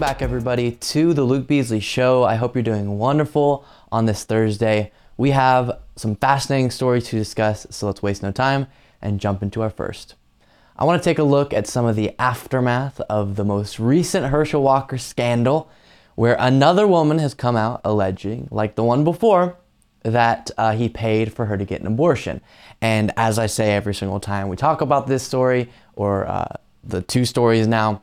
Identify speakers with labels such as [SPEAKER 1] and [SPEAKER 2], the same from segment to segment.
[SPEAKER 1] Welcome back, everybody, to the Luke Beasley Show. I hope you're doing wonderful on this Thursday. We have some fascinating stories to discuss, so let's waste no time and jump into our first. I want to take a look at some of the aftermath of the most recent Herschel Walker scandal, where another woman has come out alleging, like the one before, that uh, he paid for her to get an abortion. And as I say every single time we talk about this story, or uh, the two stories now,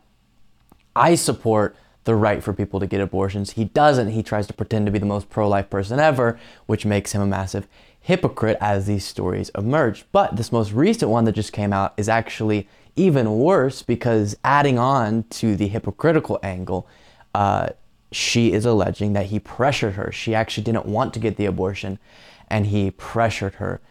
[SPEAKER 1] I support the right for people to get abortions. He doesn't. He tries to pretend to be the most pro life person ever, which makes him a massive hypocrite as these stories emerge. But this most recent one that just came out is actually even worse because adding on to the hypocritical angle, uh, she is alleging that he pressured her. She actually didn't want to get the abortion and he pressured her,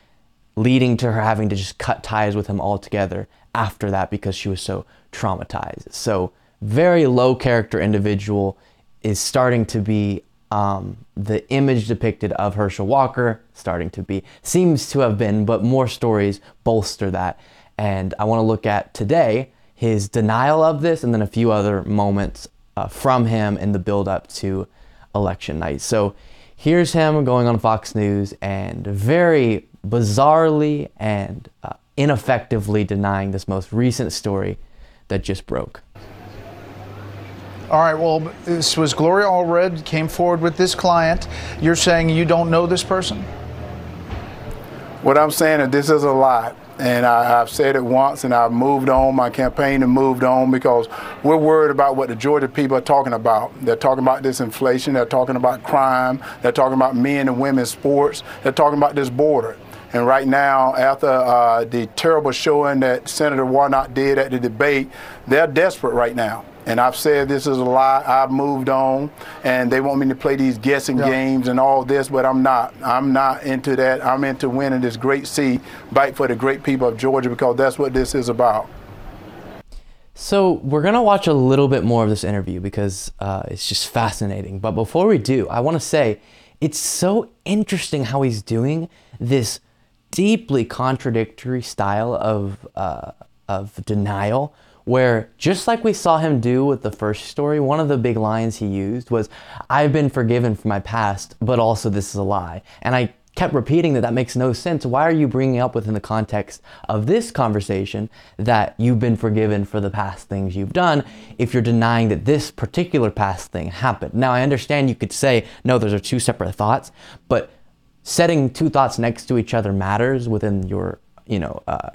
[SPEAKER 1] leading to her having to just cut ties with him altogether after that because she was so traumatized. So, very low character individual is starting to be um, the image depicted of Herschel Walker, starting to be, seems to have been, but more stories bolster that. And I want to look at today his denial of this and then a few other moments uh, from him in the build up to election night. So here's him going on Fox News and very bizarrely and uh, ineffectively denying this most recent story that just broke.
[SPEAKER 2] All right, well, this was Gloria Allred came forward with this client. You're saying you don't know this person?
[SPEAKER 3] What I'm saying is this is a lie. And I, have said it once and I've moved on, my campaign and moved on because we're worried about what the Georgia people are talking about. They're talking about this inflation, they're talking about crime, they're talking about men and women's sports, they're talking about this border. And right now, after uh, the terrible showing that Senator Warnock did at the debate, they're desperate right now. And I've said this is a lie. I've moved on, and they want me to play these guessing yeah. games and all this, but I'm not. I'm not into that. I'm into winning this great seat, fight for the great people of Georgia, because that's what this is about.
[SPEAKER 1] So we're gonna watch a little bit more of this interview because uh, it's just fascinating. But before we do, I want to say it's so interesting how he's doing this deeply contradictory style of uh, of denial where just like we saw him do with the first story, one of the big lines he used was, I've been forgiven for my past, but also this is a lie. And I kept repeating that that makes no sense. Why are you bringing up within the context of this conversation that you've been forgiven for the past things you've done if you're denying that this particular past thing happened? Now, I understand you could say, no, those are two separate thoughts, but setting two thoughts next to each other matters within your, you know, uh,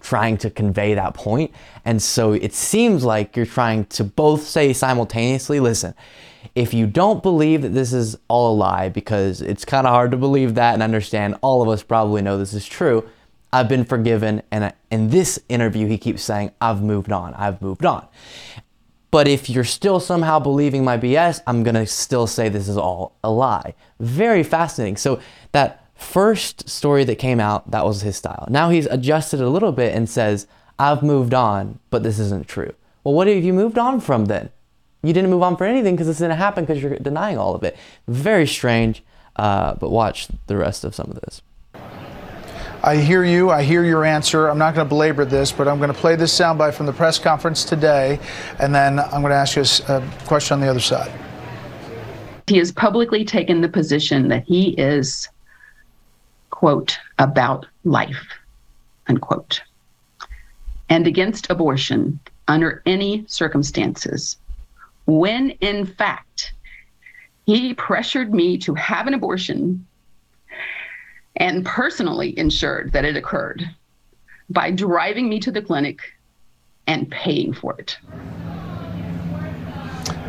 [SPEAKER 1] trying to convey that point. And so it seems like you're trying to both say simultaneously listen, if you don't believe that this is all a lie, because it's kind of hard to believe that and understand, all of us probably know this is true. I've been forgiven. And in this interview, he keeps saying, I've moved on, I've moved on. But if you're still somehow believing my BS, I'm going to still say this is all a lie. Very fascinating. So that first story that came out, that was his style. Now he's adjusted a little bit and says, I've moved on, but this isn't true. Well, what have you moved on from then? You didn't move on for anything because this didn't happen because you're denying all of it. Very strange, uh, but watch the rest of some of this.
[SPEAKER 2] I hear you. I hear your answer. I'm not going to belabor this, but I'm going to play this soundbite from the press conference today, and then I'm going to ask you a question on the other side.
[SPEAKER 4] He has publicly taken the position that he is quote, about life, unquote, and against abortion under any circumstances, when in fact he pressured me to have an abortion and personally ensured that it occurred by driving me to the clinic and paying for it.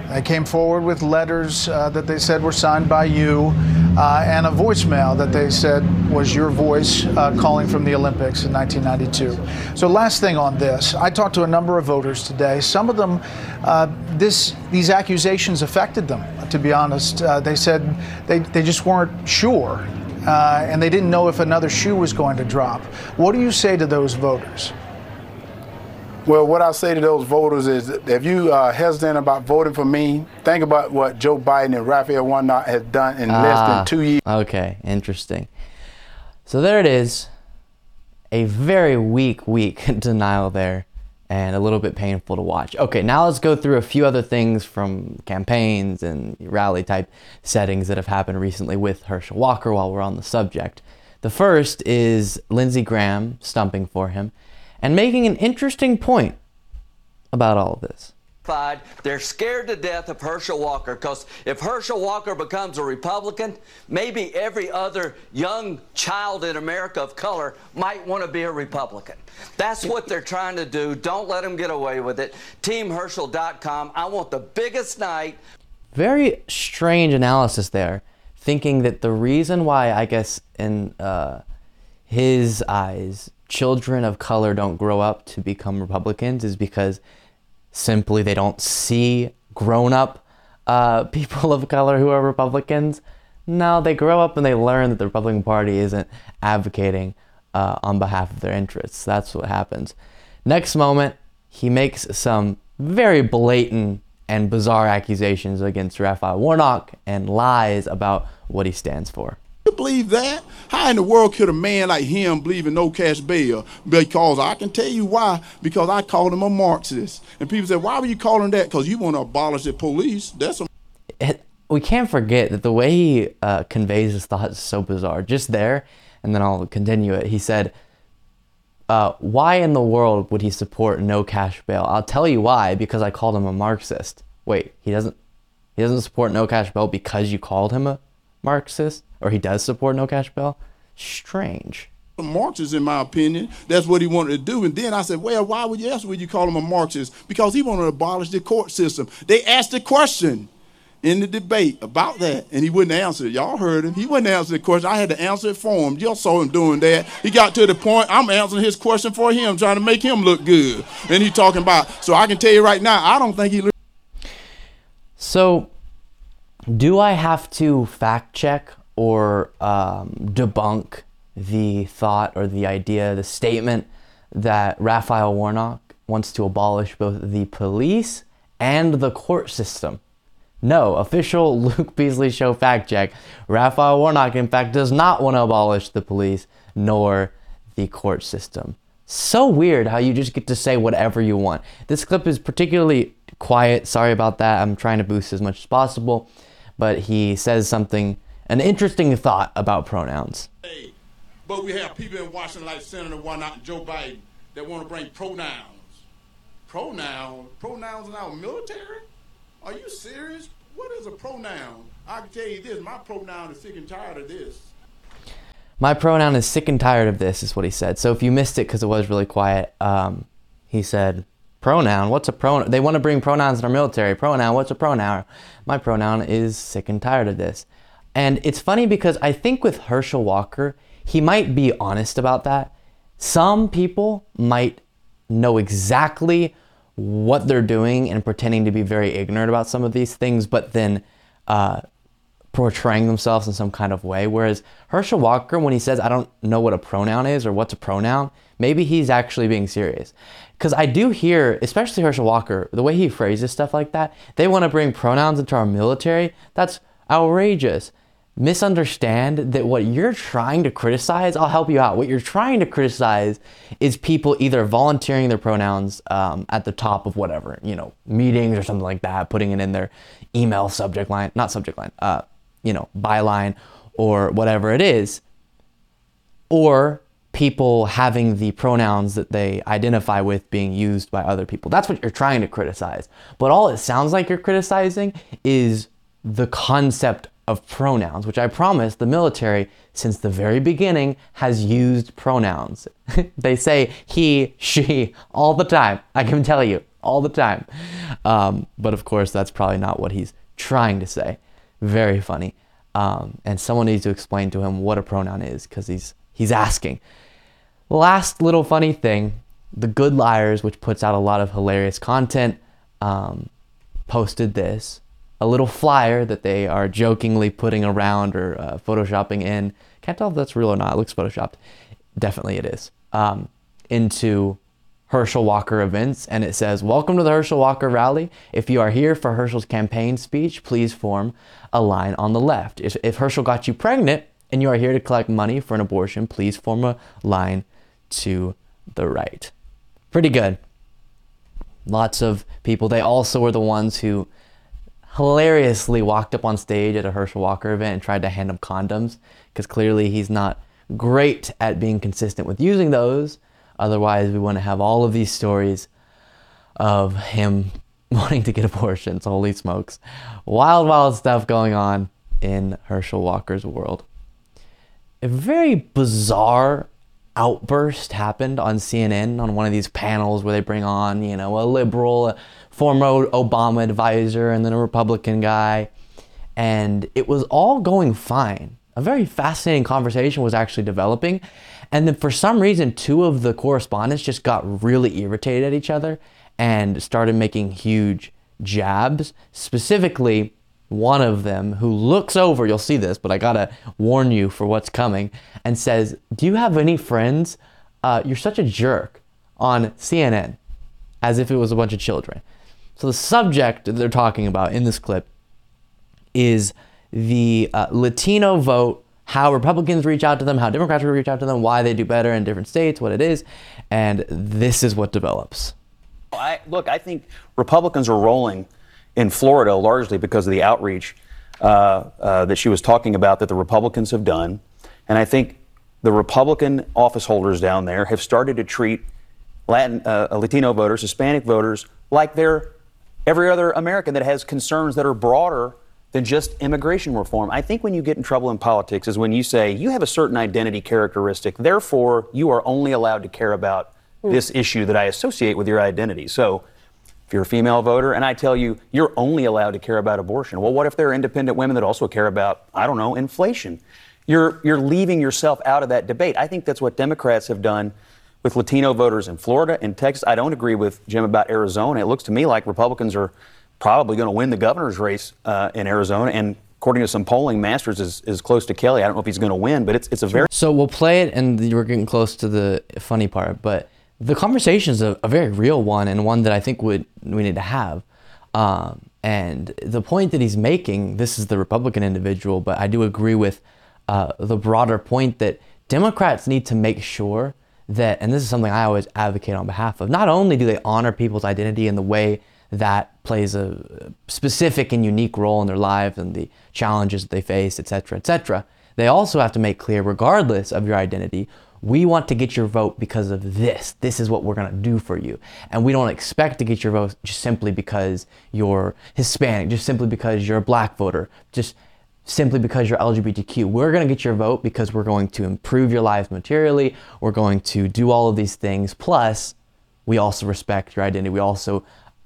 [SPEAKER 2] They came forward with letters uh, that they said were signed by you uh, and a voicemail that they said was your voice uh, calling from the Olympics in 1992. So, last thing on this, I talked to a number of voters today. Some of them, uh, this these accusations affected them. To be honest, uh, they said they, they just weren't sure, uh, and they didn't know if another shoe was going to drop. What do you say to those voters?
[SPEAKER 3] Well, what I say to those voters is if you are hesitant about voting for me, think about what Joe Biden and Raphael Warnock has done in ah, less than ah, two years.
[SPEAKER 1] Okay, interesting. So there it is. A very weak, weak denial there. and a little bit painful to watch. Okay, now let's go through a few other things from campaigns and rally type settings that have happened recently with Herschel Walker while we're on the subject. The first is Lindsey Graham stumping for him and making an interesting point about all of this.
[SPEAKER 5] They're scared to death of Herschel Walker because if Herschel Walker becomes a Republican, maybe every other young child in America of color might want to be a Republican. That's what they're trying to do. Don't let them get away with it. TeamHerschel.com. I want the biggest night.
[SPEAKER 1] Very strange analysis there, thinking that the reason why, I guess, in uh, his eyes, children of color don't grow up to become Republicans is because simply they don't see grown up uh, people of color who are Republicans. No, they grow up and they learn that the Republican Party isn't advocating uh, on behalf of their interests. That's what happens. Next moment, he makes some very blatant and bizarre accusations against Raphael Warnock and lies about what he stands for.
[SPEAKER 6] Believe that? How in the world could a man like him believe in no cash bail? Because I can tell you why. Because I called him a Marxist. And people said, why were you calling that? Because you want to abolish the police. That's a.
[SPEAKER 1] We can't forget that the way he uh, conveys his thoughts is so bizarre. Just there, and then I'll continue it. He said, uh, why in the world would he support no cash bail? I'll tell you why, because I called him a Marxist. Wait, he doesn't he doesn't support no cash bail because you called him a Marxist? Or he does support no cash bail. Strange.
[SPEAKER 6] Marxist, in my opinion, that's what he wanted to do. And then I said, well, why would you, else would you call him a Marxist? Because he wanted to abolish the court system. They asked the question in the debate about that, and he wouldn't answer it. Y'all heard him. He wouldn't answer the question. I had to answer it for him. Y'all saw him doing that. He got to the point, I'm answering his question for him, trying to make him look good. And he talking about, so I can tell you right now, I don't think he.
[SPEAKER 1] So, do I have to fact check or um, debunk the thought or the idea, the statement that Raphael Warnock wants to abolish both the police and the court system. No, official Luke Beasley Show fact check. Raphael Warnock, in fact, does not want to abolish the police nor the court system. So weird how you just get to say whatever you want. This clip is particularly quiet. Sorry about that. I'm trying to boost as much as possible. But he says something an interesting thought about pronouns.
[SPEAKER 6] Hey, but we have people in Washington like Senator Warnock Joe Biden that want to bring pronouns. Pronouns? Pronouns in our military? Are you serious? What is a pronoun? I can tell you this, my pronoun is sick and tired of this.
[SPEAKER 1] My pronoun is sick and tired of this, is what he said. So if you missed it because it was really quiet, um, he said, Pronoun? What's a pronoun? They want to bring pronouns in our military. Pronoun? What's a pronoun? My pronoun is sick and tired of this. And it's funny because I think with Herschel Walker, he might be honest about that. Some people might know exactly what they're doing and pretending to be very ignorant about some of these things, but then uh, portraying themselves in some kind of way. Whereas Herschel Walker, when he says, I don't know what a pronoun is or what's a pronoun, maybe he's actually being serious. Because I do hear, especially Herschel Walker, the way he phrases stuff like that, they want to bring pronouns into our military. That's outrageous misunderstand that what you're trying to criticize, I'll help you out. What you're trying to criticize is people either volunteering their pronouns um, at the top of whatever, you know, meetings or something like that, putting it in their email subject line, not subject line, uh, you know, byline or whatever it is, or people having the pronouns that they identify with being used by other people. That's what you're trying to criticize. But all it sounds like you're criticizing is the concept of pronouns, which I promise the military, since the very beginning, has used pronouns. they say he, she all the time. I can tell you, all the time. Um, but of course, that's probably not what he's trying to say. Very funny. Um, and someone needs to explain to him what a pronoun is because he's, he's asking. Last little funny thing The Good Liars, which puts out a lot of hilarious content, um, posted this a little flyer that they are jokingly putting around or uh, photoshopping in. Can't tell if that's real or not. It looks photoshopped. Definitely it is. Um, into Herschel Walker events, and it says, Welcome to the Herschel Walker rally. If you are here for Herschel's campaign speech, please form a line on the left. If, if Herschel got you pregnant and you are here to collect money for an abortion, please form a line to the right. Pretty good. lots of people. They also were the ones who hilariously walked up on stage at a Herschel Walker event and tried to hand him condoms because clearly he's not great at being consistent with using those. Otherwise, we wouldn't have all of these stories of him wanting to get abortions. Holy smokes. Wild, wild stuff going on in Herschel Walker's world. A very bizarre outburst happened on CNN on one of these panels where they bring on, you know, a liberal, a former Obama advisor, and then a Republican guy. And it was all going fine. A very fascinating conversation was actually developing. And then for some reason, two of the correspondents just got really irritated at each other and started making huge jabs. Specifically, one of them who looks over, you'll see this, but I gotta warn you for what's coming, and says, Do you have any friends? Uh, you're such a jerk on CNN, as if it was a bunch of children. So the subject that they're talking about in this clip is the uh, Latino vote, how Republicans reach out to them, how Democrats reach out to them, why they do better in different states, what it is, and this is what develops.
[SPEAKER 7] I, look, I think Republicans are rolling in Florida largely because of the outreach uh, uh, that she was talking about that the Republicans have done. And I think the Republican office holders down there have started to treat Latin, uh, Latino voters, Hispanic voters, like they're every other American that has concerns that are broader than just immigration reform. I think when you get in trouble in politics is when you say you have a certain identity characteristic, therefore you are only allowed to care about hmm. this issue that I associate with your identity. So if you're a female voter and I tell you you're only allowed to care about abortion, well, what if there are independent women that also care about, I don't know, inflation? You're, you're leaving yourself out of that debate. I think that's what Democrats have done with Latino voters in Florida and Texas. I don't agree with Jim about Arizona. It looks to me like Republicans are probably going to win the governor's race uh, in Arizona. And according to some polling, Masters is, is close to Kelly. I don't know if he's going to win, but it's, it's a very.
[SPEAKER 1] So we'll play it, and we're getting close to the funny part. But the conversation is a, a very real one, and one that I think would we need to have. Um, and the point that he's making, this is the Republican individual, but I do agree with uh, the broader point that Democrats need to make sure that, and this is something I always advocate on behalf of, not only do they honor people's identity in the way that plays a specific and unique role in their lives and the challenges that they face, etc., etc. They also have to make clear, regardless of your identity, we want to get your vote because of this. This is what we're going to do for you. And we don't expect to get your vote just simply because you're Hispanic, just simply because you're a black voter, just simply because you're LGBTQ. We're going to get your vote because we're going to improve your lives materially. We're going to do all of these things. Plus, we also respect your identity. We also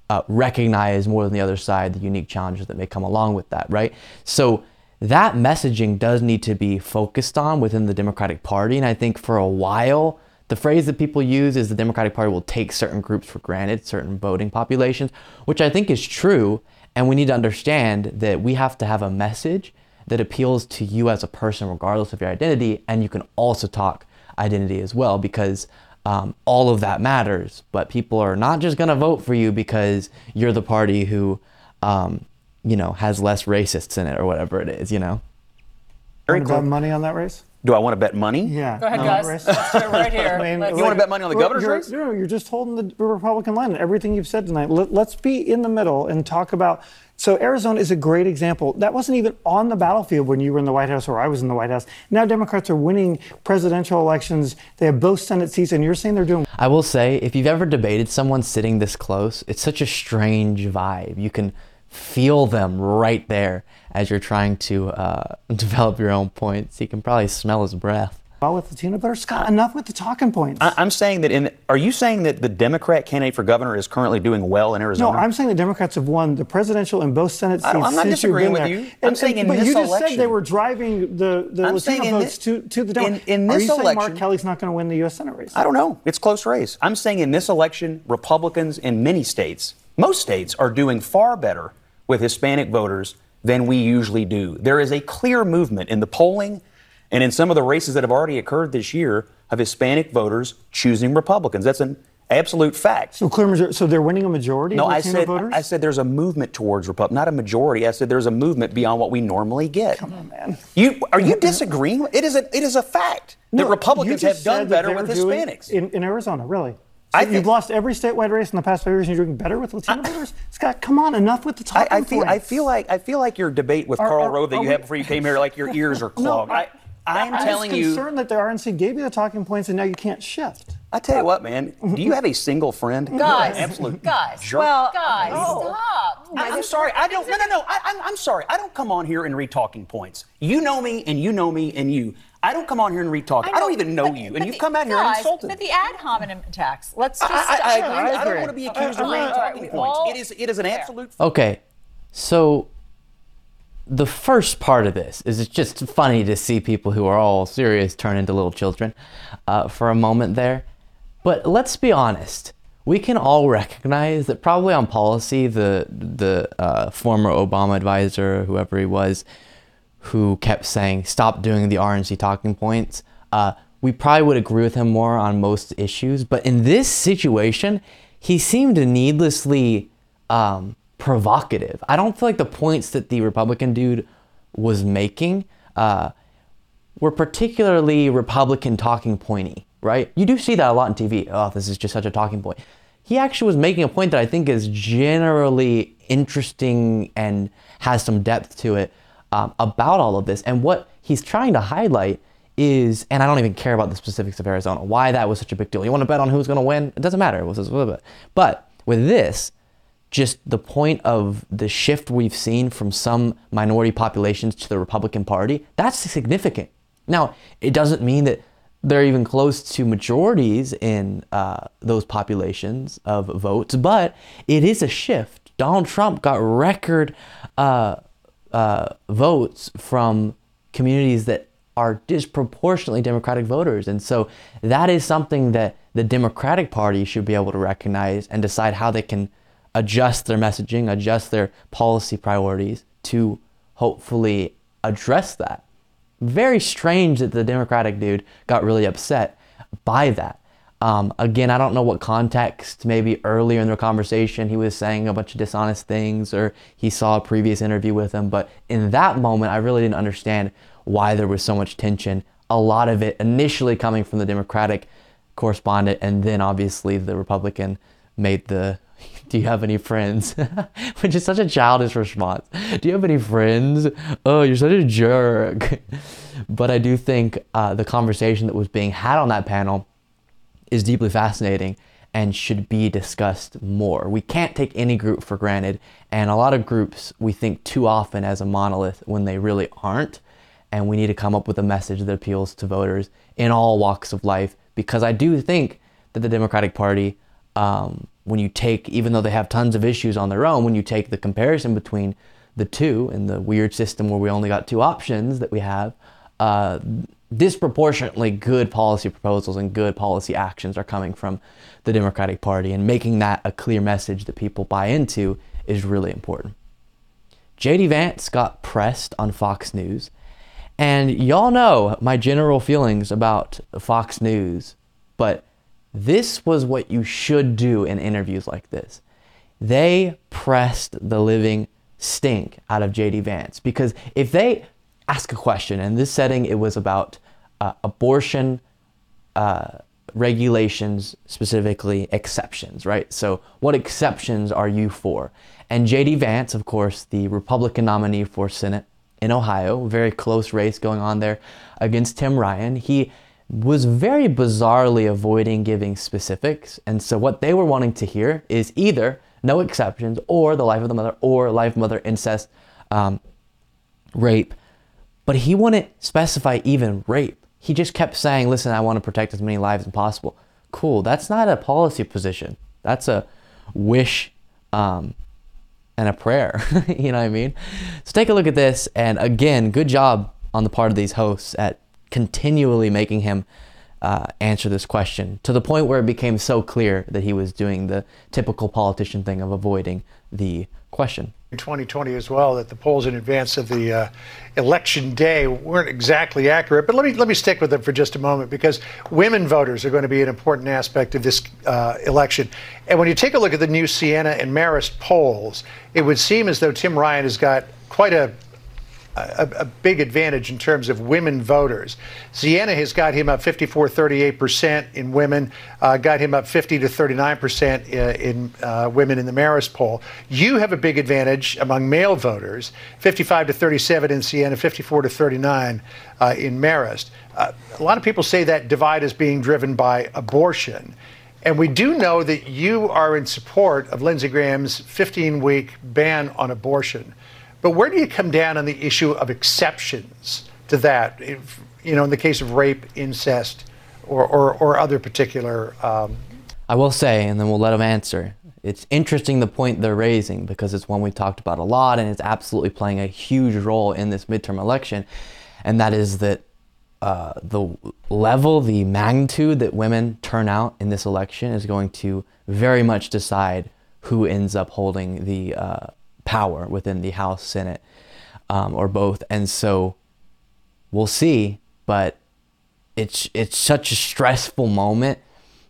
[SPEAKER 1] uh, recognize more than the other side the unique challenges that may come along with that, right? So that messaging does need to be focused on within the Democratic Party. And I think for a while, the phrase that people use is the Democratic Party will take certain groups for granted, certain voting populations, which I think is true. And we need to understand that we have to have a message that appeals to you as a person, regardless of your identity. And you can also talk identity as well, because um, all of that matters. But people are not just going to vote for you because you're the party who, um, you know, has less racists in it or whatever it is, you know?
[SPEAKER 7] Very
[SPEAKER 8] Want
[SPEAKER 7] cool.
[SPEAKER 8] money on that race?
[SPEAKER 7] Do I want to bet money?
[SPEAKER 8] Yeah.
[SPEAKER 9] Go ahead,
[SPEAKER 8] on
[SPEAKER 9] guys.
[SPEAKER 8] that?
[SPEAKER 9] Let's do it right here.
[SPEAKER 8] I mean,
[SPEAKER 9] Let's-
[SPEAKER 7] You wanna bet money on the
[SPEAKER 8] well,
[SPEAKER 7] governor's
[SPEAKER 8] you're,
[SPEAKER 7] race?
[SPEAKER 8] No, you're just holding the Republican line. Everything you've said tonight. Let, let's be in the middle and talk about. So Arizona is a great example. That wasn't even on the battlefield when you were in the White House or I was in the White House. Now Democrats are winning presidential elections. They have both Senate seats, and you're saying they're doing
[SPEAKER 1] I will say, if you've ever debated someone sitting this close, it's such a strange vibe. You can feel them right there as you're trying to uh, develop your own points. You can probably smell his breath.
[SPEAKER 8] well with Latino voters. Scott, enough with the talking points.
[SPEAKER 7] I, I'm saying that in. Are you saying that the Democrat candidate for governor is currently doing well in Arizona?
[SPEAKER 8] no, I'm saying the Democrats have won the presidential and both Senate seats
[SPEAKER 7] I don't- I'm not
[SPEAKER 8] since
[SPEAKER 7] disagreeing with
[SPEAKER 8] there.
[SPEAKER 7] you. I'm saying in
[SPEAKER 8] but
[SPEAKER 7] this
[SPEAKER 8] you just said they were driving the, the
[SPEAKER 7] I'm
[SPEAKER 8] Latino votes
[SPEAKER 7] thi-
[SPEAKER 8] to, to the Democrats.
[SPEAKER 7] in- in
[SPEAKER 8] Are
[SPEAKER 7] this
[SPEAKER 8] you saying Mark Kelly's not going to win the U.S. Senate race?
[SPEAKER 7] I don't know. It's close race. I'm saying in this election, Republicans in many states, most states, are doing far better with Hispanic voters than we usually do. There is a clear movement in the polling and in some of the races that have already occurred this year of Hispanic voters choosing Republicans. That's an absolute fact.
[SPEAKER 8] So clear majority. So they're winning a majority
[SPEAKER 7] no,
[SPEAKER 8] of
[SPEAKER 7] I said
[SPEAKER 8] voters.
[SPEAKER 7] I said there's a movement towards Republican, not a majority. I said there's a movement beyond what we normally get. Come
[SPEAKER 8] on, man.
[SPEAKER 7] You are you disagreeing? It is a it is a fact that Republicans have done better with Hispanics.
[SPEAKER 8] in, in Arizona. Really? So you've lost every statewide race in the past five years, and you're doing better with Latino voters. Scott, come on, enough with the talking
[SPEAKER 7] I feel I
[SPEAKER 8] points.
[SPEAKER 7] feel like I feel like your debate with
[SPEAKER 8] Are-
[SPEAKER 7] Karl
[SPEAKER 8] are-
[SPEAKER 7] Rove that you
[SPEAKER 8] we-
[SPEAKER 7] had before you came here, like your ears are
[SPEAKER 8] No,
[SPEAKER 7] clogged. I, I'm
[SPEAKER 8] I'm
[SPEAKER 7] telling
[SPEAKER 8] just
[SPEAKER 7] you.
[SPEAKER 8] concerned that the RNC gave you the talking points, and now you can't shift.
[SPEAKER 7] I tell you what, man. Do you have a single friend?
[SPEAKER 9] Guys,
[SPEAKER 7] absolute
[SPEAKER 9] guys,
[SPEAKER 7] jerk.
[SPEAKER 9] well, guys, stop.
[SPEAKER 7] I, am sorry. I don't. No, no, no. I, I'm, I'm sorry. I don't come on here and read talking points. You know me, and you know me, and you. I don't come on here and read talking. I, don't even know
[SPEAKER 9] but-
[SPEAKER 7] you,
[SPEAKER 9] but
[SPEAKER 7] and you've come out here and
[SPEAKER 9] guys,
[SPEAKER 7] insulted.
[SPEAKER 9] But the ad hominem attacks. Let's just.
[SPEAKER 7] I, I
[SPEAKER 9] stop.
[SPEAKER 7] agree. I don't want to be accused of reading talking points.
[SPEAKER 9] all-
[SPEAKER 7] It is. It is an absolute.
[SPEAKER 1] Okay, so the first part of this is it's just funny to see people who are all serious turn into little children uh, for a moment there. But let's be honest. We can all recognize that probably on policy, the the uh, former Obama advisor, whoever he was, who kept saying stop doing the RNC talking points, uh, we probably would agree with him more on most issues. But in this situation, he seemed needlessly um, provocative. I don't feel like the points that the Republican dude was making uh, were particularly Republican talking pointy, right? You do see that a lot on TV. Oh, this is just such a talking point. He actually was making a point that I think is generally interesting and has some depth to it um, about all of this. And what he's trying to highlight is, and I don't even care about the specifics of Arizona, why that was such a big deal. You want to bet on who's going to win? It doesn't matter. It was, but with this, just the point of the shift we've seen from some minority populations to the Republican Party, that's significant. Now, it doesn't mean that they're even close to majorities in uh, those populations of votes, but it is a shift. Donald Trump got record uh, uh, votes from communities that are disproportionately Democratic voters. And so that is something that the Democratic Party should be able to recognize and decide how they can adjust their messaging, adjust their policy priorities to hopefully address that. Very strange that the Democratic dude got really upset by that. Um, again, I don't know what context, maybe earlier in the conversation, he was saying a bunch of dishonest things or he saw a previous interview with him. But in that moment, I really didn't understand why there was so much tension. A lot of it initially coming from the Democratic correspondent, and then obviously the Republican made the do you have any friends? Which is such a childish response. Do you have any friends? Oh, you're such a jerk. but I do think uh, the conversation that was being had on that panel is deeply fascinating and should be discussed more. We can't take any group for granted, and a lot of groups we think too often as a monolith when they really aren't. And we need to come up with a message that appeals to voters in all walks of life because I do think that the Democratic Party, um, when you take, even though they have tons of issues on their own, when you take the comparison between the two in the weird system where we only got two options that we have, uh, disproportionately good policy proposals and good policy actions are coming from the Democratic Party, and making that a clear message that people buy into is really important. JD Vance got pressed on Fox News, and y'all know my general feelings about Fox News, but this was what you should do in interviews like this. They pressed the living stink out of JD Vance because if they ask a question, in this setting it was about uh, abortion uh, regulations, specifically exceptions, right? So, what exceptions are you for? And JD Vance, of course, the Republican nominee for Senate in Ohio, very close race going on there against Tim Ryan. He was very bizarrely avoiding giving specifics. And so, what they were wanting to hear is either no exceptions or the life of the mother or life mother incest um, rape. But he wouldn't specify even rape. He just kept saying, listen, I want to protect as many lives as possible. Cool. That's not a policy position. That's a wish um, and a prayer. you know what I mean? So take a look at this. And again, good job on the part of these hosts at continually making him uh, answer this question to the point where it became so clear that he was doing the typical politician thing of avoiding the question.
[SPEAKER 10] In 2020 as well, that the polls in advance of the uh, election day weren't exactly accurate. But let me let me stick with them for just a moment because women voters are going to be an important aspect of this uh, election. And when you take a look at the new Siena and Marist polls, it would seem as though Tim Ryan has got quite a a, a big advantage in terms of women voters. Siena has got him up 54 38% in women, uh, got him up 50 to 39% in uh, women in the Marist poll. You have a big advantage among male voters 55 to 37 in Siena, 54 to 39 uh, in Marist. Uh, a lot of people say that divide is being driven by abortion. And we do know that you are in support of Lindsey Graham's 15 week ban on abortion. But where do you come down on the issue of exceptions to that? If, you know, in the case of rape, incest, or, or, or other particular. Um...
[SPEAKER 1] I will say, and then we'll let them answer. It's interesting the point they're raising because it's one we've talked about a lot and it's absolutely playing a huge role in this midterm election. And that is that uh, the level, the magnitude that women turn out in this election is going to very much decide who ends up holding the uh, power within the House, Senate, um, or both. And so we'll see. But it's it's such a stressful moment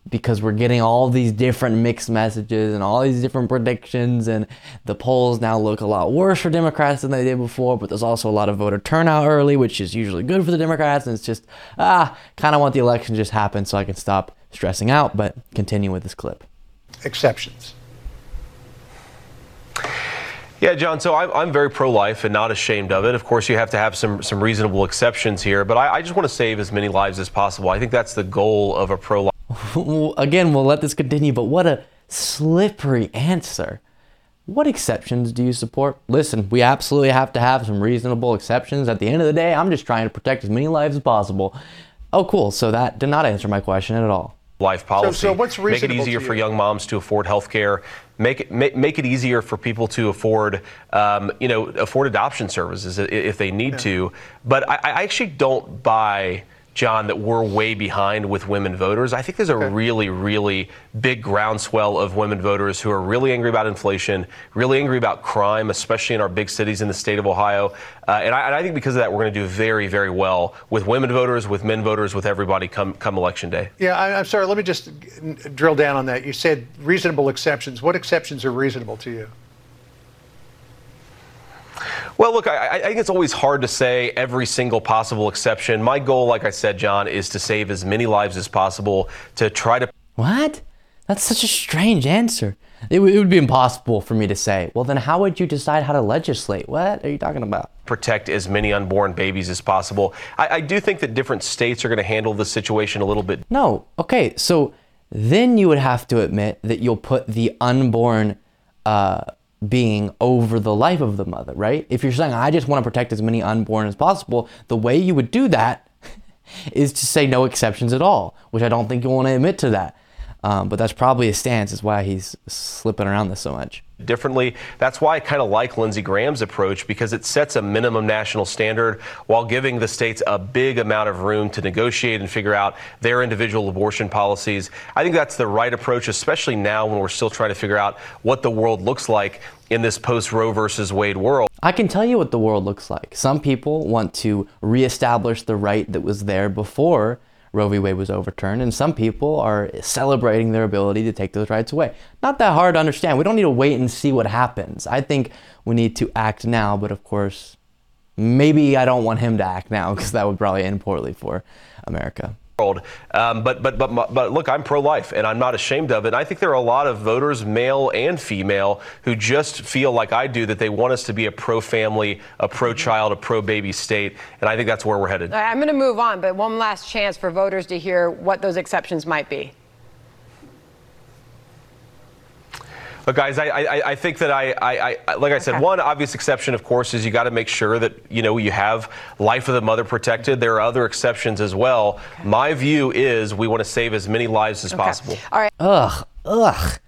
[SPEAKER 1] because we're getting all these different mixed messages and all these different predictions and the polls now look a lot worse for democrats than they did before but there's also a lot of voter turnout early which is usually good for the democrats and it's just ah kind of want the election just happen so i can stop stressing out but continue with this clip
[SPEAKER 10] exceptions
[SPEAKER 11] yeah, John. So I'm, I'm very pro-life and not ashamed of it. Of course, you have to have some some reasonable exceptions here, but I, I just want to save as many lives as possible. I think that's the goal of a pro-life.
[SPEAKER 1] Again, we'll let this continue, but what a slippery answer. What exceptions do you support? Listen, we absolutely have to have some reasonable exceptions. At the end of the day, I'm just trying to protect as many lives as possible. Oh, cool. So that did not answer my question at all
[SPEAKER 11] life policy.
[SPEAKER 10] So, so what's
[SPEAKER 11] make it easier for young moms to afford health care. Make it make, make it easier for people to afford, um, you know, afford adoption services if they need yeah. to. But I, I actually don't buy John, that we're way behind with women voters. I think there's a okay. really, really big groundswell of women voters who are really angry about inflation, really angry about crime, especially in our big cities in the state of Ohio. Uh, and, I, and, I, think because of that, we're going to do very, very well with women voters, with men voters, with everybody come, come election day.
[SPEAKER 10] Yeah, I, I'm sorry. Let me just drill down on that. You said reasonable exceptions. What exceptions are reasonable to you?
[SPEAKER 11] Well, look, I, I, think it's always hard to say every single possible exception. My goal, like I said, John, is to save as many lives as possible to try to.
[SPEAKER 1] What? That's such a strange answer. It, it would be impossible for me to say. Well, then how would you decide how to legislate? What are you talking about?
[SPEAKER 11] Protect as many unborn babies as possible. I, I do think that different states are going to handle the situation a little bit.
[SPEAKER 1] No. Okay. So then you would have to admit that you'll put the unborn. Uh, being over the life of the mother, right? If you're saying, I just want to protect as many unborn as possible, the way you would do that is to say no exceptions at all, which I don't think you want to admit to that. Um, but that's probably his stance, is why he's slipping around this so much.
[SPEAKER 11] Differently. That's why I kind of like Lindsey Graham's approach because it sets a minimum national standard while giving the states a big amount of room to negotiate and figure out their individual abortion policies. I think that's the right approach, especially now when we're still trying to figure out what the world looks like in this post Roe versus Wade world.
[SPEAKER 1] I can tell you what the world looks like. Some people want to reestablish the right that was there before Roe v. Wade was overturned, and some people are celebrating their ability to take those rights away. Not that hard to understand. We don't need to wait and see what happens. I think we need to act now, but of course, maybe I don't want him to act now because that would probably end poorly for America.
[SPEAKER 11] Um, but, but, but, but look, I'm pro life and I'm not ashamed of it. And I think there are a lot of voters, male and female, who just feel like I do that they want us to be a pro family, a pro child, a pro baby state. And I think that's where we're headed.
[SPEAKER 12] I'm going to move on, but one last chance for voters to hear what those exceptions might be.
[SPEAKER 11] But guys, I, I, I think that I, I, I like I said, okay. one obvious exception, of course, is you got to make sure that you know you have life of the mother protected. There are other exceptions as well. Okay. My view is we want to save as many lives as okay. possible.
[SPEAKER 12] All right.
[SPEAKER 1] Ugh, ugh.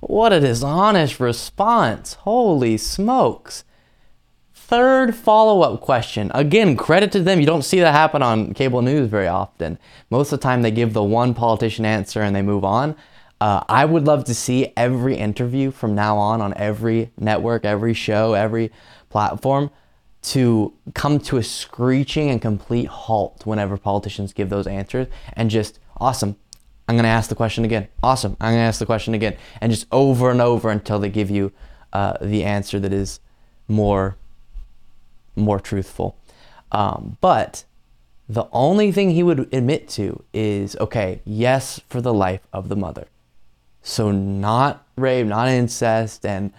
[SPEAKER 1] What a dishonest response. Holy smokes. Third follow up question. Again, credit to them. You don't see that happen on cable news very often. Most of the time, they give the one politician answer and they move on. Uh, I would love to see every interview from now on on every network, every show, every platform to come to a screeching and complete halt whenever politicians give those answers and just awesome. I'm going to ask the question again. Awesome. I'm going to ask the question again. And just over and over until they give you uh, the answer that is more more truthful. Um, but the only thing he would admit to is okay, yes, for the life of the mother. So, not rape, not incest. And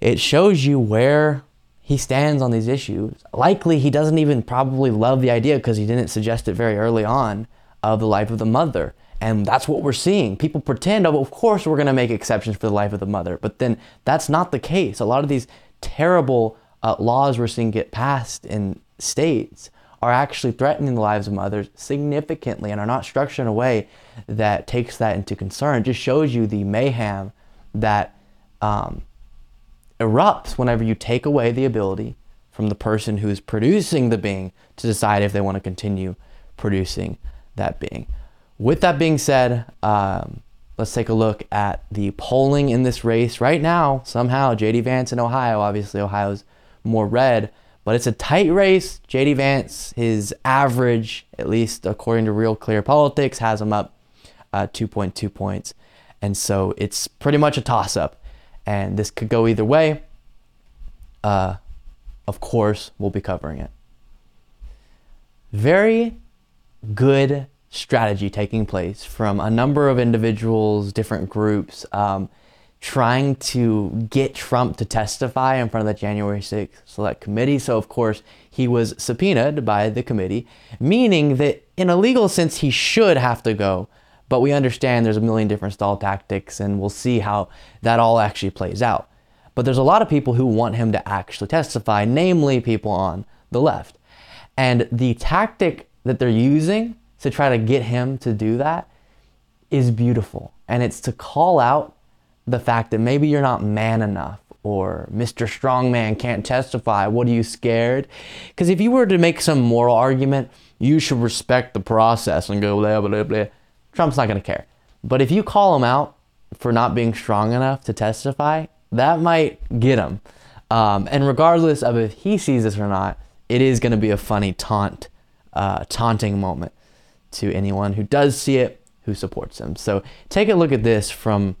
[SPEAKER 1] it shows you where he stands on these issues. Likely, he doesn't even probably love the idea because he didn't suggest it very early on of the life of the mother. And that's what we're seeing. People pretend, oh, of course, we're going to make exceptions for the life of the mother. But then that's not the case. A lot of these terrible uh, laws we're seeing get passed in states are actually threatening the lives of mothers significantly and are not structured in a way that takes that into concern. It just shows you the mayhem that um, erupts whenever you take away the ability from the person who's producing the being to decide if they want to continue producing that being. With that being said, um, let's take a look at the polling in this race. Right now, somehow, JD Vance in Ohio, obviously, Ohio's more red, but it's a tight race. JD Vance, his average, at least according to Real Clear Politics, has him up uh, 2.2 points. And so it's pretty much a toss up. And this could go either way. Uh, of course, we'll be covering it. Very good strategy taking place from a number of individuals, different groups, um, trying to get Trump to testify in front of the January 6th Select Committee. So, of course, he was subpoenaed by the committee, meaning that in a legal sense, he should have to go. But we understand there's a million different stall tactics, and we'll see how that all actually plays out. But there's a lot of people who want him to actually testify, namely people on the left. And the tactic that they're using to try to get him to do that is beautiful. And it's to call out the fact that maybe you're not man enough or Mr. Strongman can't testify. What are you scared? Because if you were to make some moral argument, you should respect the process and go blah, blah, blah. Trump's not going to care. But if you call him out for not being strong enough to testify, that might get him. Um, and regardless of if he sees this or not, it is going to be a funny taunt, uh, taunting moment to anyone who does see it, who supports him. So take a look at this from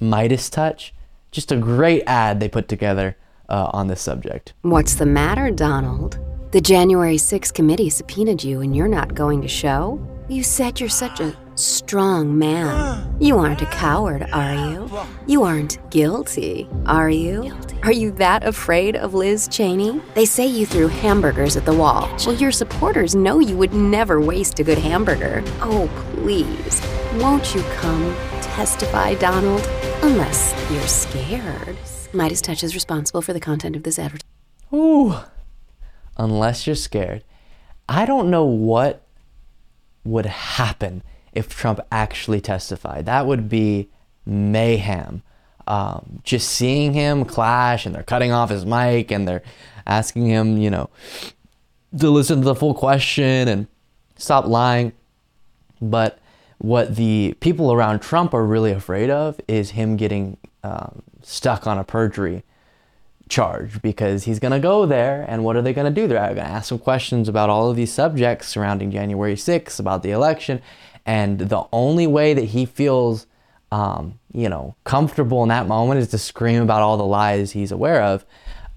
[SPEAKER 1] MeidasTouch. Just a great ad they put together uh, on this subject.
[SPEAKER 13] What's the matter, Donald? The January 6th committee subpoenaed you and you're not going to show? You said you're such a strong man. You aren't a coward, are you? You aren't guilty, are you? Are you that afraid of Liz Cheney? They say you threw hamburgers at the wall. Well, your supporters know you would never waste a good hamburger. Oh, please, won't you come testify, Donald? Unless you're scared. MeidasTouch is responsible for the content of this advertisement.
[SPEAKER 1] Ooh. Unless you're scared. I don't know what would happen if Trump actually testified. That would be mayhem. Um, just seeing him clash and they're cutting off his mic and they're asking him, you know, to listen to the full question and stop lying. But what the people around Trump are really afraid of is him getting um, stuck on a perjury charge because he's going to go there and what are they going to do? They're going to ask him questions about all of these subjects surrounding January 6th, about the election. And the only way that he feels, um, you know, comfortable in that moment is to scream about all the lies he's aware of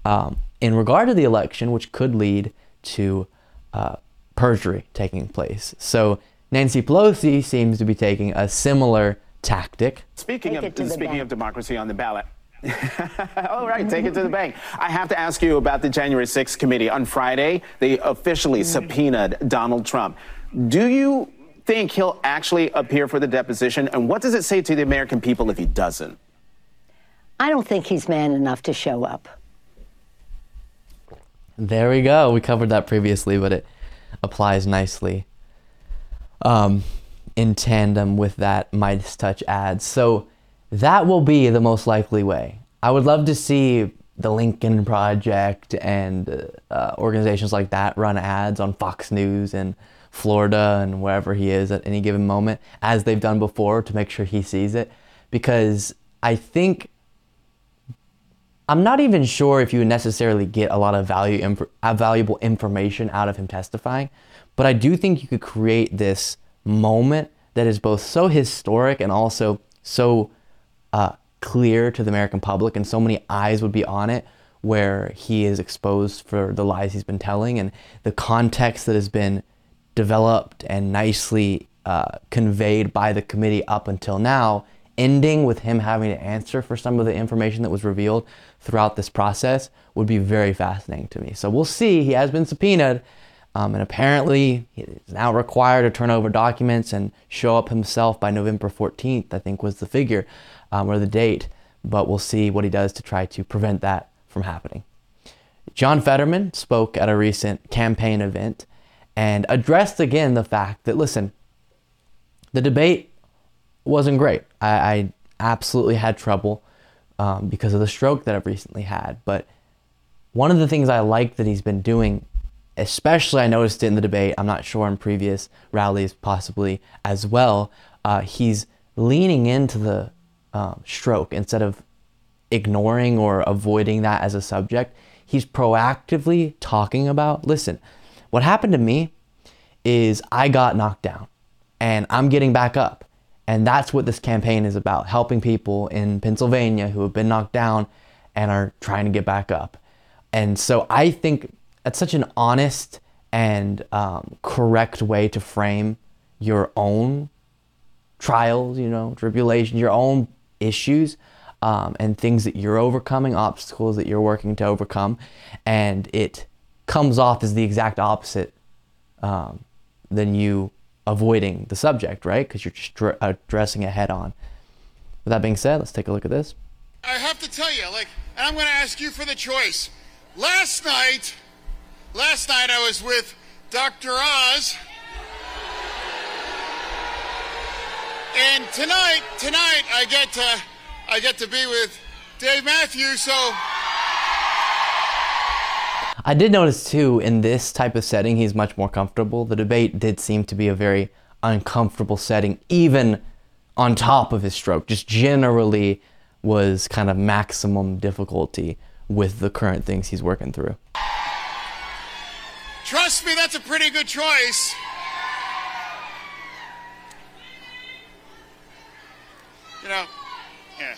[SPEAKER 1] um, in regard to the election, which could lead to uh, perjury taking place. So Nancy Pelosi seems to be taking a similar tactic.
[SPEAKER 14] Speaking of speaking of democracy on the ballot. All right, take it to the bank. I have to ask you about the January 6th committee. On Friday, they officially mm-hmm. subpoenaed Donald Trump. Do you think he'll actually appear for the deposition? And what does it say to the American people if he doesn't?
[SPEAKER 15] I don't think he's man enough to show up.
[SPEAKER 1] There we go. We covered that previously, but it applies nicely um, in tandem with that MeidasTouch ad. So that will be the most likely way. I would love to see the Lincoln Project and uh, organizations like that run ads on Fox News in Florida and wherever he is at any given moment, as they've done before to make sure he sees it. Because I think I'm not even sure if you necessarily get a lot of value, imp- valuable information out of him testifying, but I do think you could create this moment that is both so historic and also so uh, clear to the American public, and so many eyes would be on it, where he is exposed for the lies he's been telling and the context that has been developed and nicely uh, conveyed by the committee up until now, ending with him having to answer for some of the information that was revealed throughout this process would be very fascinating to me. So we'll see. He has been subpoenaed. Um, and apparently, he is now required to turn over documents and show up himself by November 14th, I think was the figure um, or the date. But we'll see what he does to try to prevent that from happening. John Fetterman spoke at a recent campaign event and addressed again the fact that, listen, the debate wasn't great. I, I absolutely had trouble um, because of the stroke that I've recently had. But one of the things I like that he's been doing especially I noticed it in the debate. I'm not sure in previous rallies, possibly as well. Uh, he's leaning into the um, stroke instead of ignoring or avoiding that as a subject. He's proactively talking about listen, what happened to me is I got knocked down and I'm getting back up. And that's what this campaign is about helping people in Pennsylvania who have been knocked down and are trying to get back up. And so I think that's such an honest and um, correct way to frame your own trials, you know, tribulations, your own issues, um, and things that you're overcoming, obstacles that you're working to overcome, and it comes off as the exact opposite um, than you avoiding the subject, right? Because you're just dr- addressing it head on. With that being said, let's take a look at this.
[SPEAKER 16] I have to tell you, like, and I'm going to ask you for the choice. Last night, Last night I was with Dr. Oz. And tonight, tonight I get to I get to be with Dave Matthews, so
[SPEAKER 1] I did notice too in this type of setting he's much more comfortable. The debate did seem to be a very uncomfortable setting even on top of his stroke. Just generally was kind of maximum difficulty with the current things he's working through.
[SPEAKER 16] Trust me, that's a pretty good choice. You know, yeah.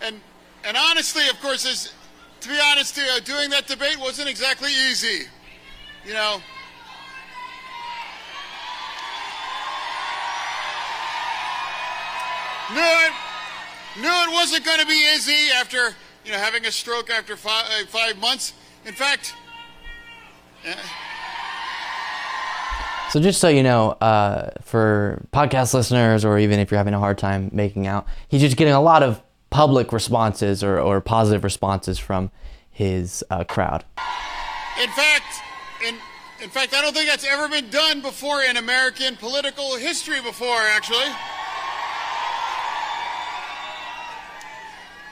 [SPEAKER 16] And and honestly, of course, is to be honest, uh, doing that debate wasn't exactly easy. You know. Knew it, knew it wasn't going to be easy after you know having a stroke after five, uh, five months. In fact. Yeah.
[SPEAKER 1] So just so you know, uh, for podcast listeners, or even if you're having a hard time making out, he's just getting a lot of public responses or, or positive responses from his uh, crowd.
[SPEAKER 16] In fact, in in fact, I don't think that's ever been done before in American political history before, actually.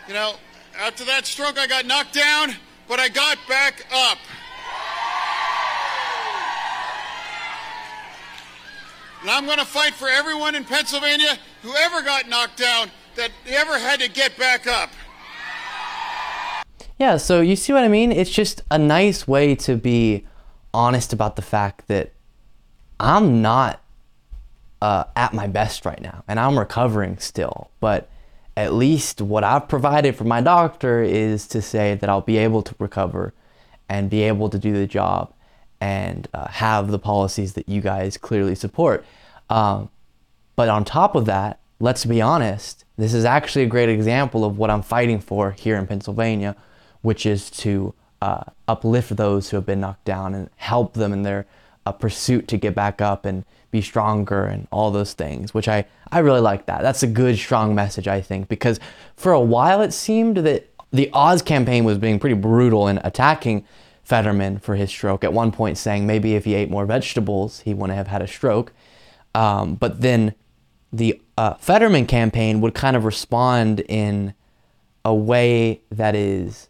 [SPEAKER 16] You know, after that stroke, I got knocked down, but I got back up. And I'm going to fight for everyone in Pennsylvania who ever got knocked down that ever had to get back up.
[SPEAKER 1] Yeah, so you see what I mean? It's just a nice way to be honest about the fact that I'm not uh, at my best right now and I'm recovering still. But at least what I've provided for my doctor is to say that I'll be able to recover and be able to do the job and uh, have the policies that you guys clearly support. Um, but on top of that, let's be honest, this is actually a great example of what I'm fighting for here in Pennsylvania, which is to uh, uplift those who have been knocked down and help them in their uh, pursuit to get back up and be stronger and all those things, which I, I really like that. That's a good, strong message, I think, because for a while it seemed that the Oz campaign was being pretty brutal in attacking Fetterman for his stroke. At one point, saying maybe if he ate more vegetables, he wouldn't have had a stroke. Um, but then the uh, Fetterman campaign would kind of respond in a way that is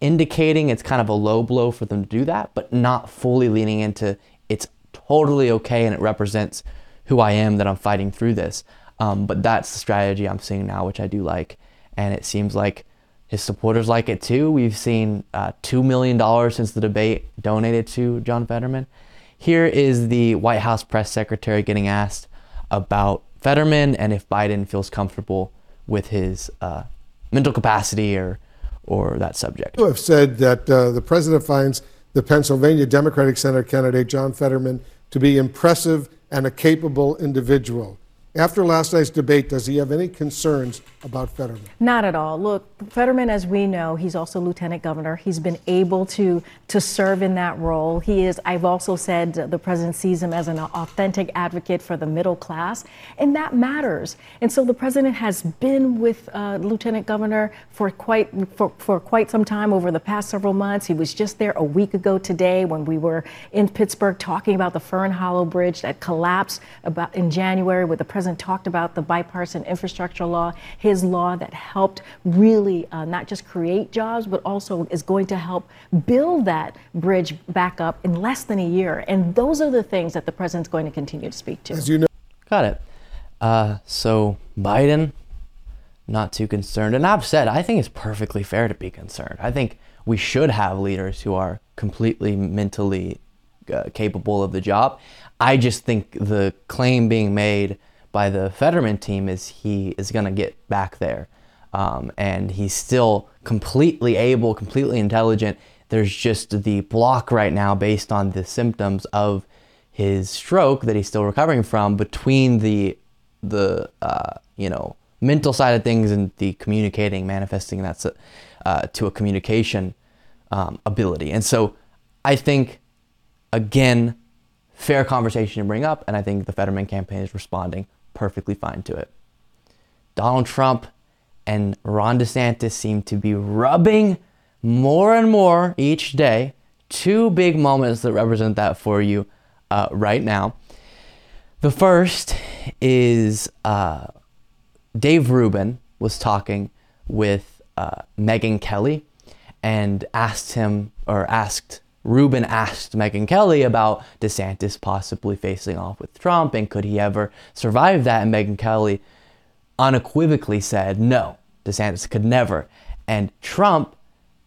[SPEAKER 1] indicating it's kind of a low blow for them to do that, but not fully leaning into it's totally okay and it represents who I am that I'm fighting through this. Um, but that's the strategy I'm seeing now, which I do like. And it seems like his supporters like it too. We've seen uh, $2 million since the debate donated to John Fetterman. Here is the White House press secretary getting asked about Fetterman and if Biden feels comfortable with his uh, mental capacity or or that subject.
[SPEAKER 17] You have said that uh, the president finds the Pennsylvania Democratic Senate candidate John Fetterman to be impressive and a capable individual. After last night's debate, does he have any concerns about Fetterman?
[SPEAKER 18] Not at all. Look, Fetterman, as we know, he's also lieutenant governor. He's been able to to serve in that role. He is. I've also said the president sees him as an authentic advocate for the middle class, and that matters. And so the president has been with uh, lieutenant governor for quite for, for quite some time over the past several months. He was just there a week ago today when we were in Pittsburgh talking about the Fern Hollow Bridge that collapsed about in January, with the president talked about the bipartisan infrastructure law, his law that helped really uh, not just create jobs, but also is going to help build that bridge back up in less than a year. And those are the things that the president's going to continue to speak to.
[SPEAKER 17] As you know,
[SPEAKER 1] Got it. Uh, so Biden, not too concerned. And I've said I think it's perfectly fair to be concerned. I think we should have leaders who are completely mentally uh, capable of the job. I just think the claim being made by the Fetterman team is he is going to get back there. Um, and he's still completely able, completely intelligent. There's just the block right now based on the symptoms of his stroke that he's still recovering from between the the uh, you know mental side of things and the communicating, manifesting that's uh, to a communication um, ability. And so I think again, fair conversation to bring up, and I think the Fetterman campaign is responding perfectly fine to it. Donald Trump and Ron DeSantis seem to be rubbing more and more each day. Two big moments that represent that for you uh, right now. The first is uh, Dave Rubin was talking with uh, Megyn Kelly and asked him, or asked, Rubin asked Megyn Kelly about DeSantis possibly facing off with Trump and could he ever survive that. And Megyn Kelly unequivocally said, no, DeSantis could never. And Trump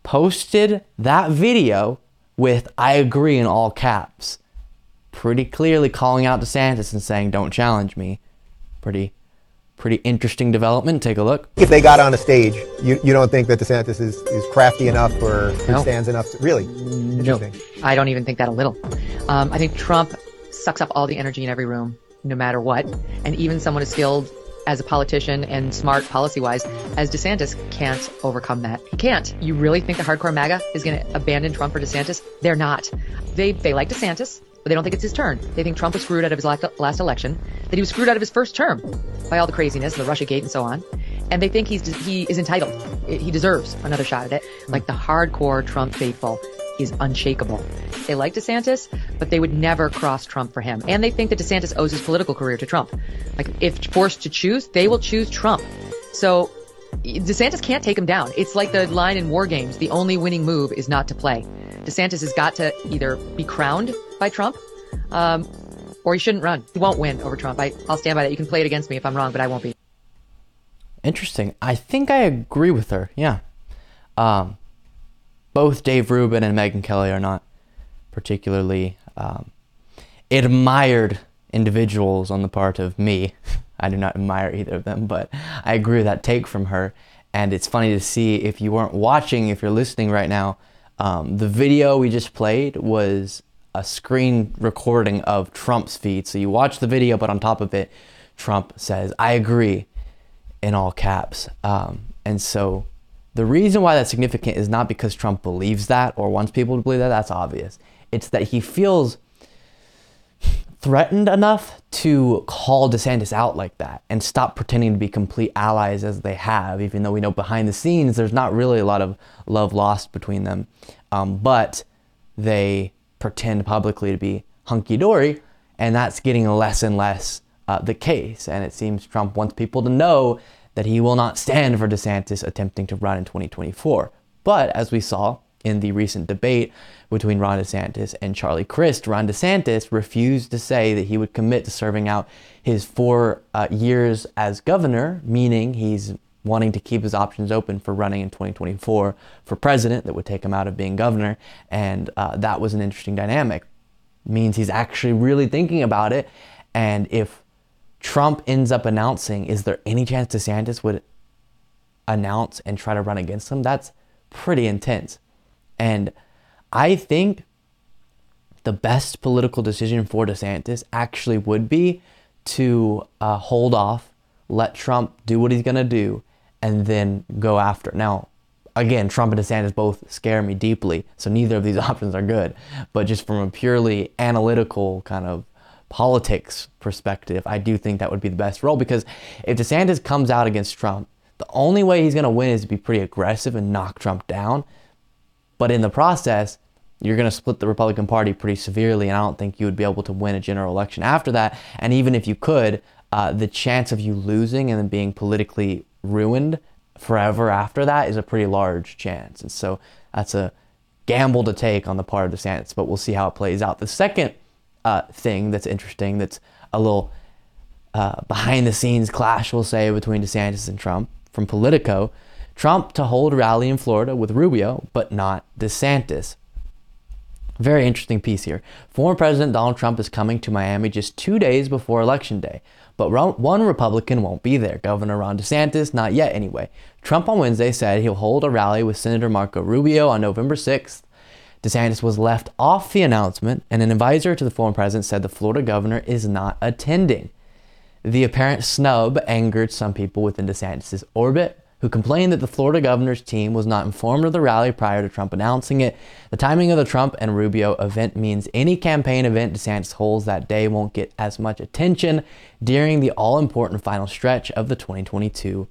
[SPEAKER 1] posted that video with I agree in all caps, pretty clearly calling out DeSantis and saying, don't challenge me. Pretty pretty interesting development. Take a look.
[SPEAKER 19] If they got on a stage, you, you don't think that DeSantis is, is crafty enough or
[SPEAKER 20] No.
[SPEAKER 19] stands enough? To, really?
[SPEAKER 20] No, I don't even think that a little. Um, I think Trump sucks up all the energy in every room, no matter what. And even someone as skilled as a politician and smart policy wise as DeSantis can't overcome that. He can't. You really think the hardcore MAGA is going to abandon Trump for DeSantis? They're not. They, they like DeSantis, but they don't think it's his turn. They think Trump was screwed out of his last, election, that he was screwed out of his first term by all the craziness, the Russia gate and so on. And they think he's, he is entitled. He deserves another shot at it. Like the hardcore Trump faithful is unshakable. They like DeSantis, but they would never cross Trump for him. And they think that DeSantis owes his political career to Trump. Like if forced to choose, they will choose Trump. So DeSantis can't take him down. It's like the line in war games. The only winning move is not to play. DeSantis has got to either be crowned by Trump, um, or he shouldn't run. He won't win over Trump. I, I'll stand by that. You can play it against me if I'm wrong, but I won't be.
[SPEAKER 1] Interesting. I think I agree with her. Yeah. Um, both Dave Rubin and Megyn Kelly are not particularly um, admired individuals on the part of me. I do not admire either of them, but I agree with that take from her. And it's funny to see if you weren't watching, if you're listening right now, um, the video we just played was a screen recording of Trump's feed. So you watch the video, but on top of it, Trump says, I agree in all caps. Um, and so the reason why that's significant is not because Trump believes that or wants people to believe that, that's obvious. It's that he feels threatened enough to call DeSantis out like that and stop pretending to be complete allies as they have, even though we know behind the scenes there's not really a lot of love lost between them. Um, but they pretend publicly to be hunky dory, and that's getting less and less uh, the case. And it seems Trump wants people to know that he will not stand for DeSantis attempting to run in 2024. But as we saw in the recent debate between Ron DeSantis and Charlie Crist, Ron DeSantis refused to say that he would commit to serving out his four uh, years as governor, meaning he's wanting to keep his options open for running in 2024 for president that would take him out of being governor. And uh, that was an interesting dynamic. Means he's actually really thinking about it. And if Trump ends up announcing, is there any chance DeSantis would announce and try to run against him? That's pretty intense. And I think the best political decision for DeSantis actually would be to uh, hold off, let Trump do what he's going to do, and then go after. Now, again, Trump and DeSantis both scare me deeply, so neither of these options are good. But just from a purely analytical kind of politics perspective, I do think that would be the best role because if DeSantis comes out against Trump, the only way he's going to win is to be pretty aggressive and knock Trump down. But in the process, you're going to split the Republican Party pretty severely, and I don't think you would be able to win a general election after that. And even if you could, uh, the chance of you losing and then being politically ruined forever after that is a pretty large chance. And so that's a gamble to take on the part of the DeSantis, but we'll see how it plays out. The second uh, thing that's interesting, that's a little uh, behind the scenes clash, we'll say, between DeSantis and Trump from Politico Trump to hold rally in Florida with Rubio, but not DeSantis. Very interesting piece here. Former President Donald Trump is coming to Miami just two days before Election Day, but one Republican won't be there. Governor Ron DeSantis, not yet anyway. Trump on Wednesday said he'll hold a rally with Senator Marco Rubio on November 6th. DeSantis was left off the announcement, and an advisor to the former president said the Florida governor is not attending. The apparent snub angered some people within DeSantis' orbit, who complained that the Florida governor's team was not informed of the rally prior to Trump announcing it. The timing of the Trump and Rubio event means any campaign event DeSantis holds that day won't get as much attention during the all important final stretch of the 2022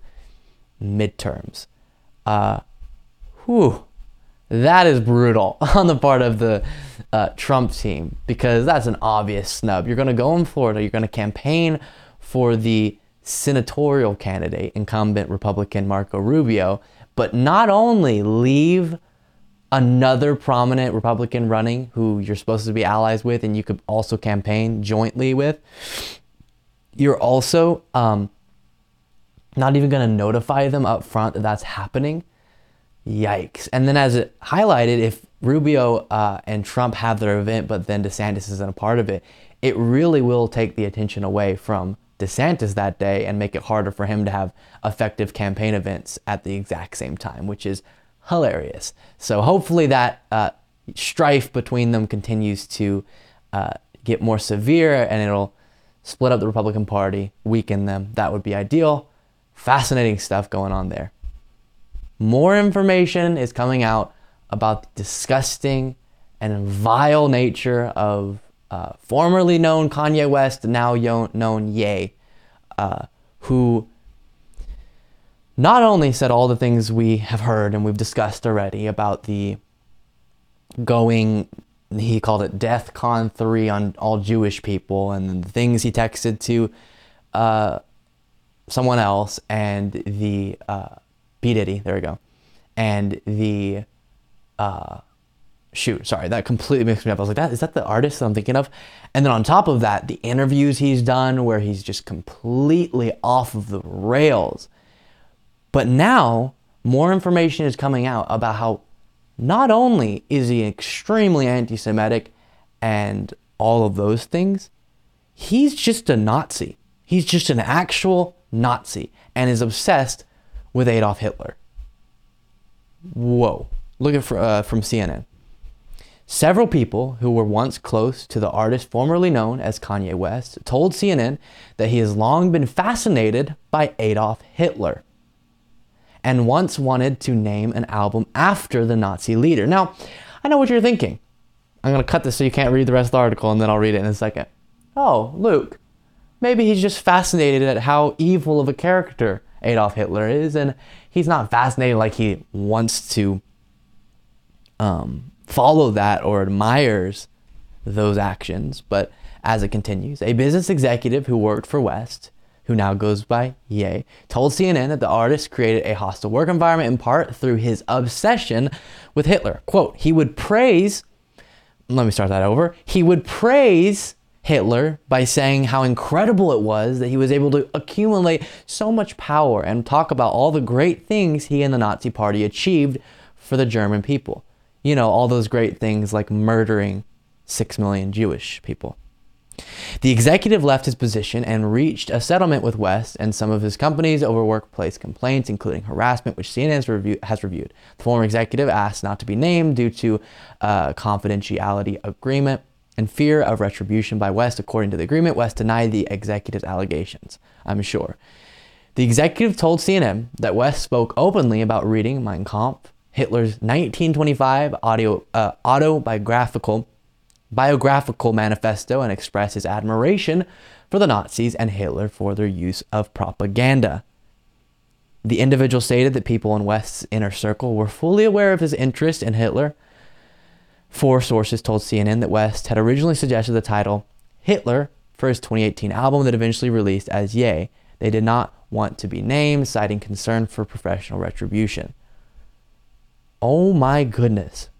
[SPEAKER 1] midterms. Uh, whew, that is brutal on the part of the uh, Trump team because that's an obvious snub. You're going to go in Florida, you're going to campaign for the senatorial candidate, incumbent Republican Marco Rubio, but not only leave another prominent Republican running who you're supposed to be allies with and you could also campaign jointly with, you're also um, not even going to notify them up front that that's happening. Yikes. And then, as it highlighted, if Rubio uh, and Trump have their event, but then DeSantis isn't a part of it, it really will take the attention away from DeSantis that day and make it harder for him to have effective campaign events at the exact same time, which is hilarious. So hopefully that uh, strife between them continues to uh, get more severe and it'll split up the Republican Party, weaken them. That would be ideal. Fascinating stuff going on there. More information is coming out about the disgusting and vile nature of uh, formerly known Kanye West, now known Ye, uh, who not only said all the things we have heard and we've discussed already about the going, he called it Death Con 3 on all Jewish people, and the things he texted to uh, someone else, and the uh, P. Diddy, there we go, and the uh, shoot, sorry, that completely mixed me up. I was like, that is that the artist that I'm thinking of? And then on top of that, the interviews he's done where he's just completely off of the rails. But now more information is coming out about how not only is he extremely anti-Semitic and all of those things, he's just a Nazi. He's just an actual Nazi and is obsessed with Adolf Hitler. Whoa. Look at uh, from CNN. Several people who were once close to the artist formerly known as Kanye West told CNN that he has long been fascinated by Adolf Hitler and once wanted to name an album after the Nazi leader. Now, I know what you're thinking. I'm going to cut this so you can't read the rest of the article and then I'll read it in a second. Oh, Luke, maybe he's just fascinated at how evil of a character Adolf Hitler is, and he's not fascinated like he wants to um, follow that or admires those actions. But as it continues, a business executive who worked for West, who now goes by Ye, told CNN that the artist created a hostile work environment in part through his obsession with Hitler. Quote, he would praise, let me start that over, he would praise Hitler by saying how incredible it was that he was able to accumulate so much power and talk about all the great things he and the Nazi Party achieved for the German people you know, all those great things like murdering six million Jewish people. The executive left his position and reached a settlement with West and some of his companies over workplace complaints, including harassment, which CNN has, review- has reviewed. The former executive asked not to be named due to a confidentiality agreement and fear of retribution by West. According to the agreement, West denied the executive's allegations, I'm sure. The executive told CNN that West spoke openly about reading Mein Kampf, Hitler's 1925 audio, uh, autobiographical biographical manifesto, and expressed his admiration for the Nazis and Hitler for their use of propaganda. The individual stated that people in West's inner circle were fully aware of his interest in Hitler. Four sources told CNN that West had originally suggested the title Hitler for his 2018 album that eventually released as Ye. They did not want to be named, citing concern for professional retribution. Oh my goodness.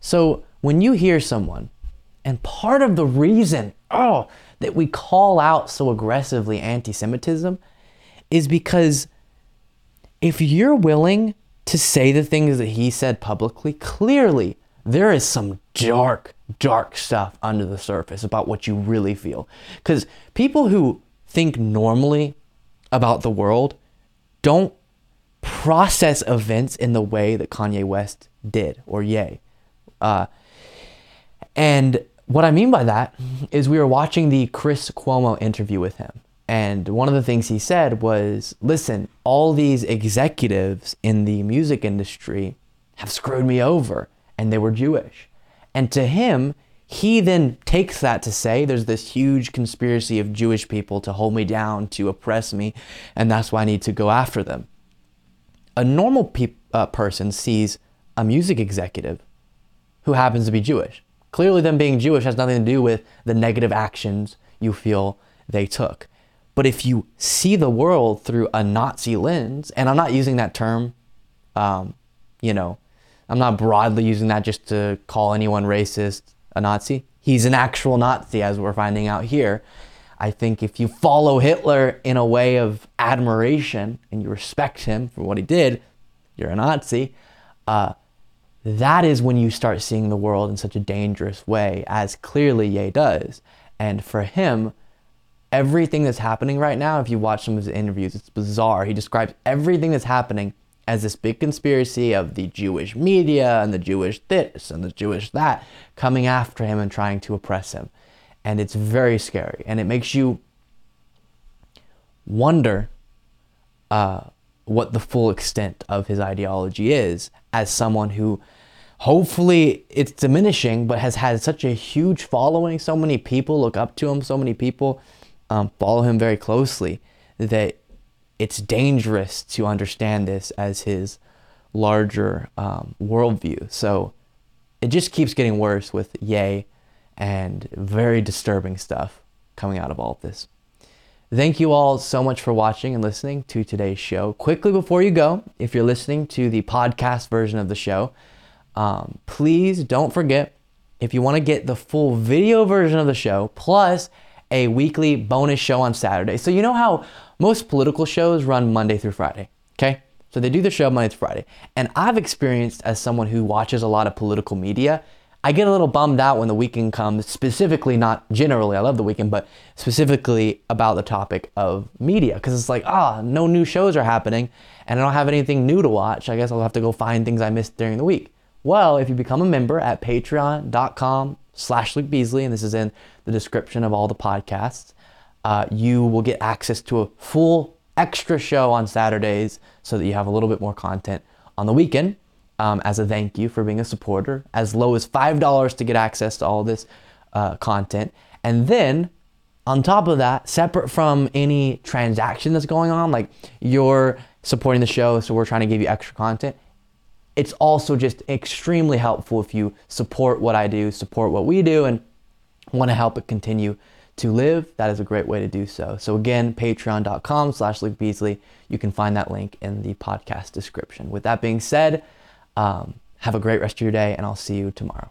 [SPEAKER 1] So when you hear someone, and part of the reason, oh, that we call out so aggressively anti Semitism is because if you're willing to say the things that he said publicly, clearly there is some dark, dark stuff under the surface about what you really feel. Because people who think normally about the world don't process events in the way that Kanye West did or Ye. Uh, and what I mean by that is we were watching the Chris Cuomo interview with him. And one of the things he said was listen, all these executives in the music industry have screwed me over, and they were Jewish. And to him, he then takes that to say there's this huge conspiracy of Jewish people to hold me down, to oppress me, and that's why I need to go after them. A normal pe- uh, person sees a music executive who happens to be Jewish. Clearly, them being Jewish has nothing to do with the negative actions you feel they took. But if you see the world through a Nazi lens, and I'm not using that term, um, you know, I'm not broadly using that just to call anyone racist a Nazi. He's an actual Nazi, as we're finding out here. I think if you follow Hitler in a way of admiration and you respect him for what he did, you're a Nazi. Uh, that is when you start seeing the world in such a dangerous way, as clearly Ye does. And for him, everything that's happening right now, if you watch some of his interviews, it's bizarre. He describes everything that's happening as this big conspiracy of the Jewish media and the Jewish this and the Jewish that coming after him and trying to oppress him. And it's very scary. And it makes you wonder uh, what the full extent of his ideology is as someone who hopefully it's diminishing but has had such a huge following so many people look up to him so many people um, follow him very closely that it's dangerous to understand this as his larger um, worldview so it just keeps getting worse with Ye and very disturbing stuff coming out of all of this Thank you all so much for watching and listening to today's show. Quickly before you go, if you're listening to the podcast version of the show, um, please don't forget if you want to get the full video version of the show plus a weekly bonus show on Saturday. So, you know how most political shows run Monday through Friday, okay? So, they do the show Monday through Friday. And I've experienced as someone who watches a lot of political media I get a little bummed out when the weekend comes, specifically, not generally, I love the weekend, but specifically about the topic of media. Because it's like, ah, no new shows are happening, and I don't have anything new to watch. I guess I'll have to go find things I missed during the week. Well, if you become a member at patreon.com slash Luke Beasley, and this is in the description of all the podcasts, uh, you will get access to a full extra show on Saturdays so that you have a little bit more content on the weekend um, as a thank you for being a supporter, as low as $5 to get access to all this uh, content. And then on top of that, separate from any transaction that's going on, like you're supporting the show, so we're trying to give you extra content. It's also just extremely helpful if you support what I do, support what we do, and want to help it continue to live. That is a great way to do so. So again, patreon.com slash Luke Beasley. You can find that link in the podcast description. With that being said, um, have a great rest of your day, and I'll see you tomorrow.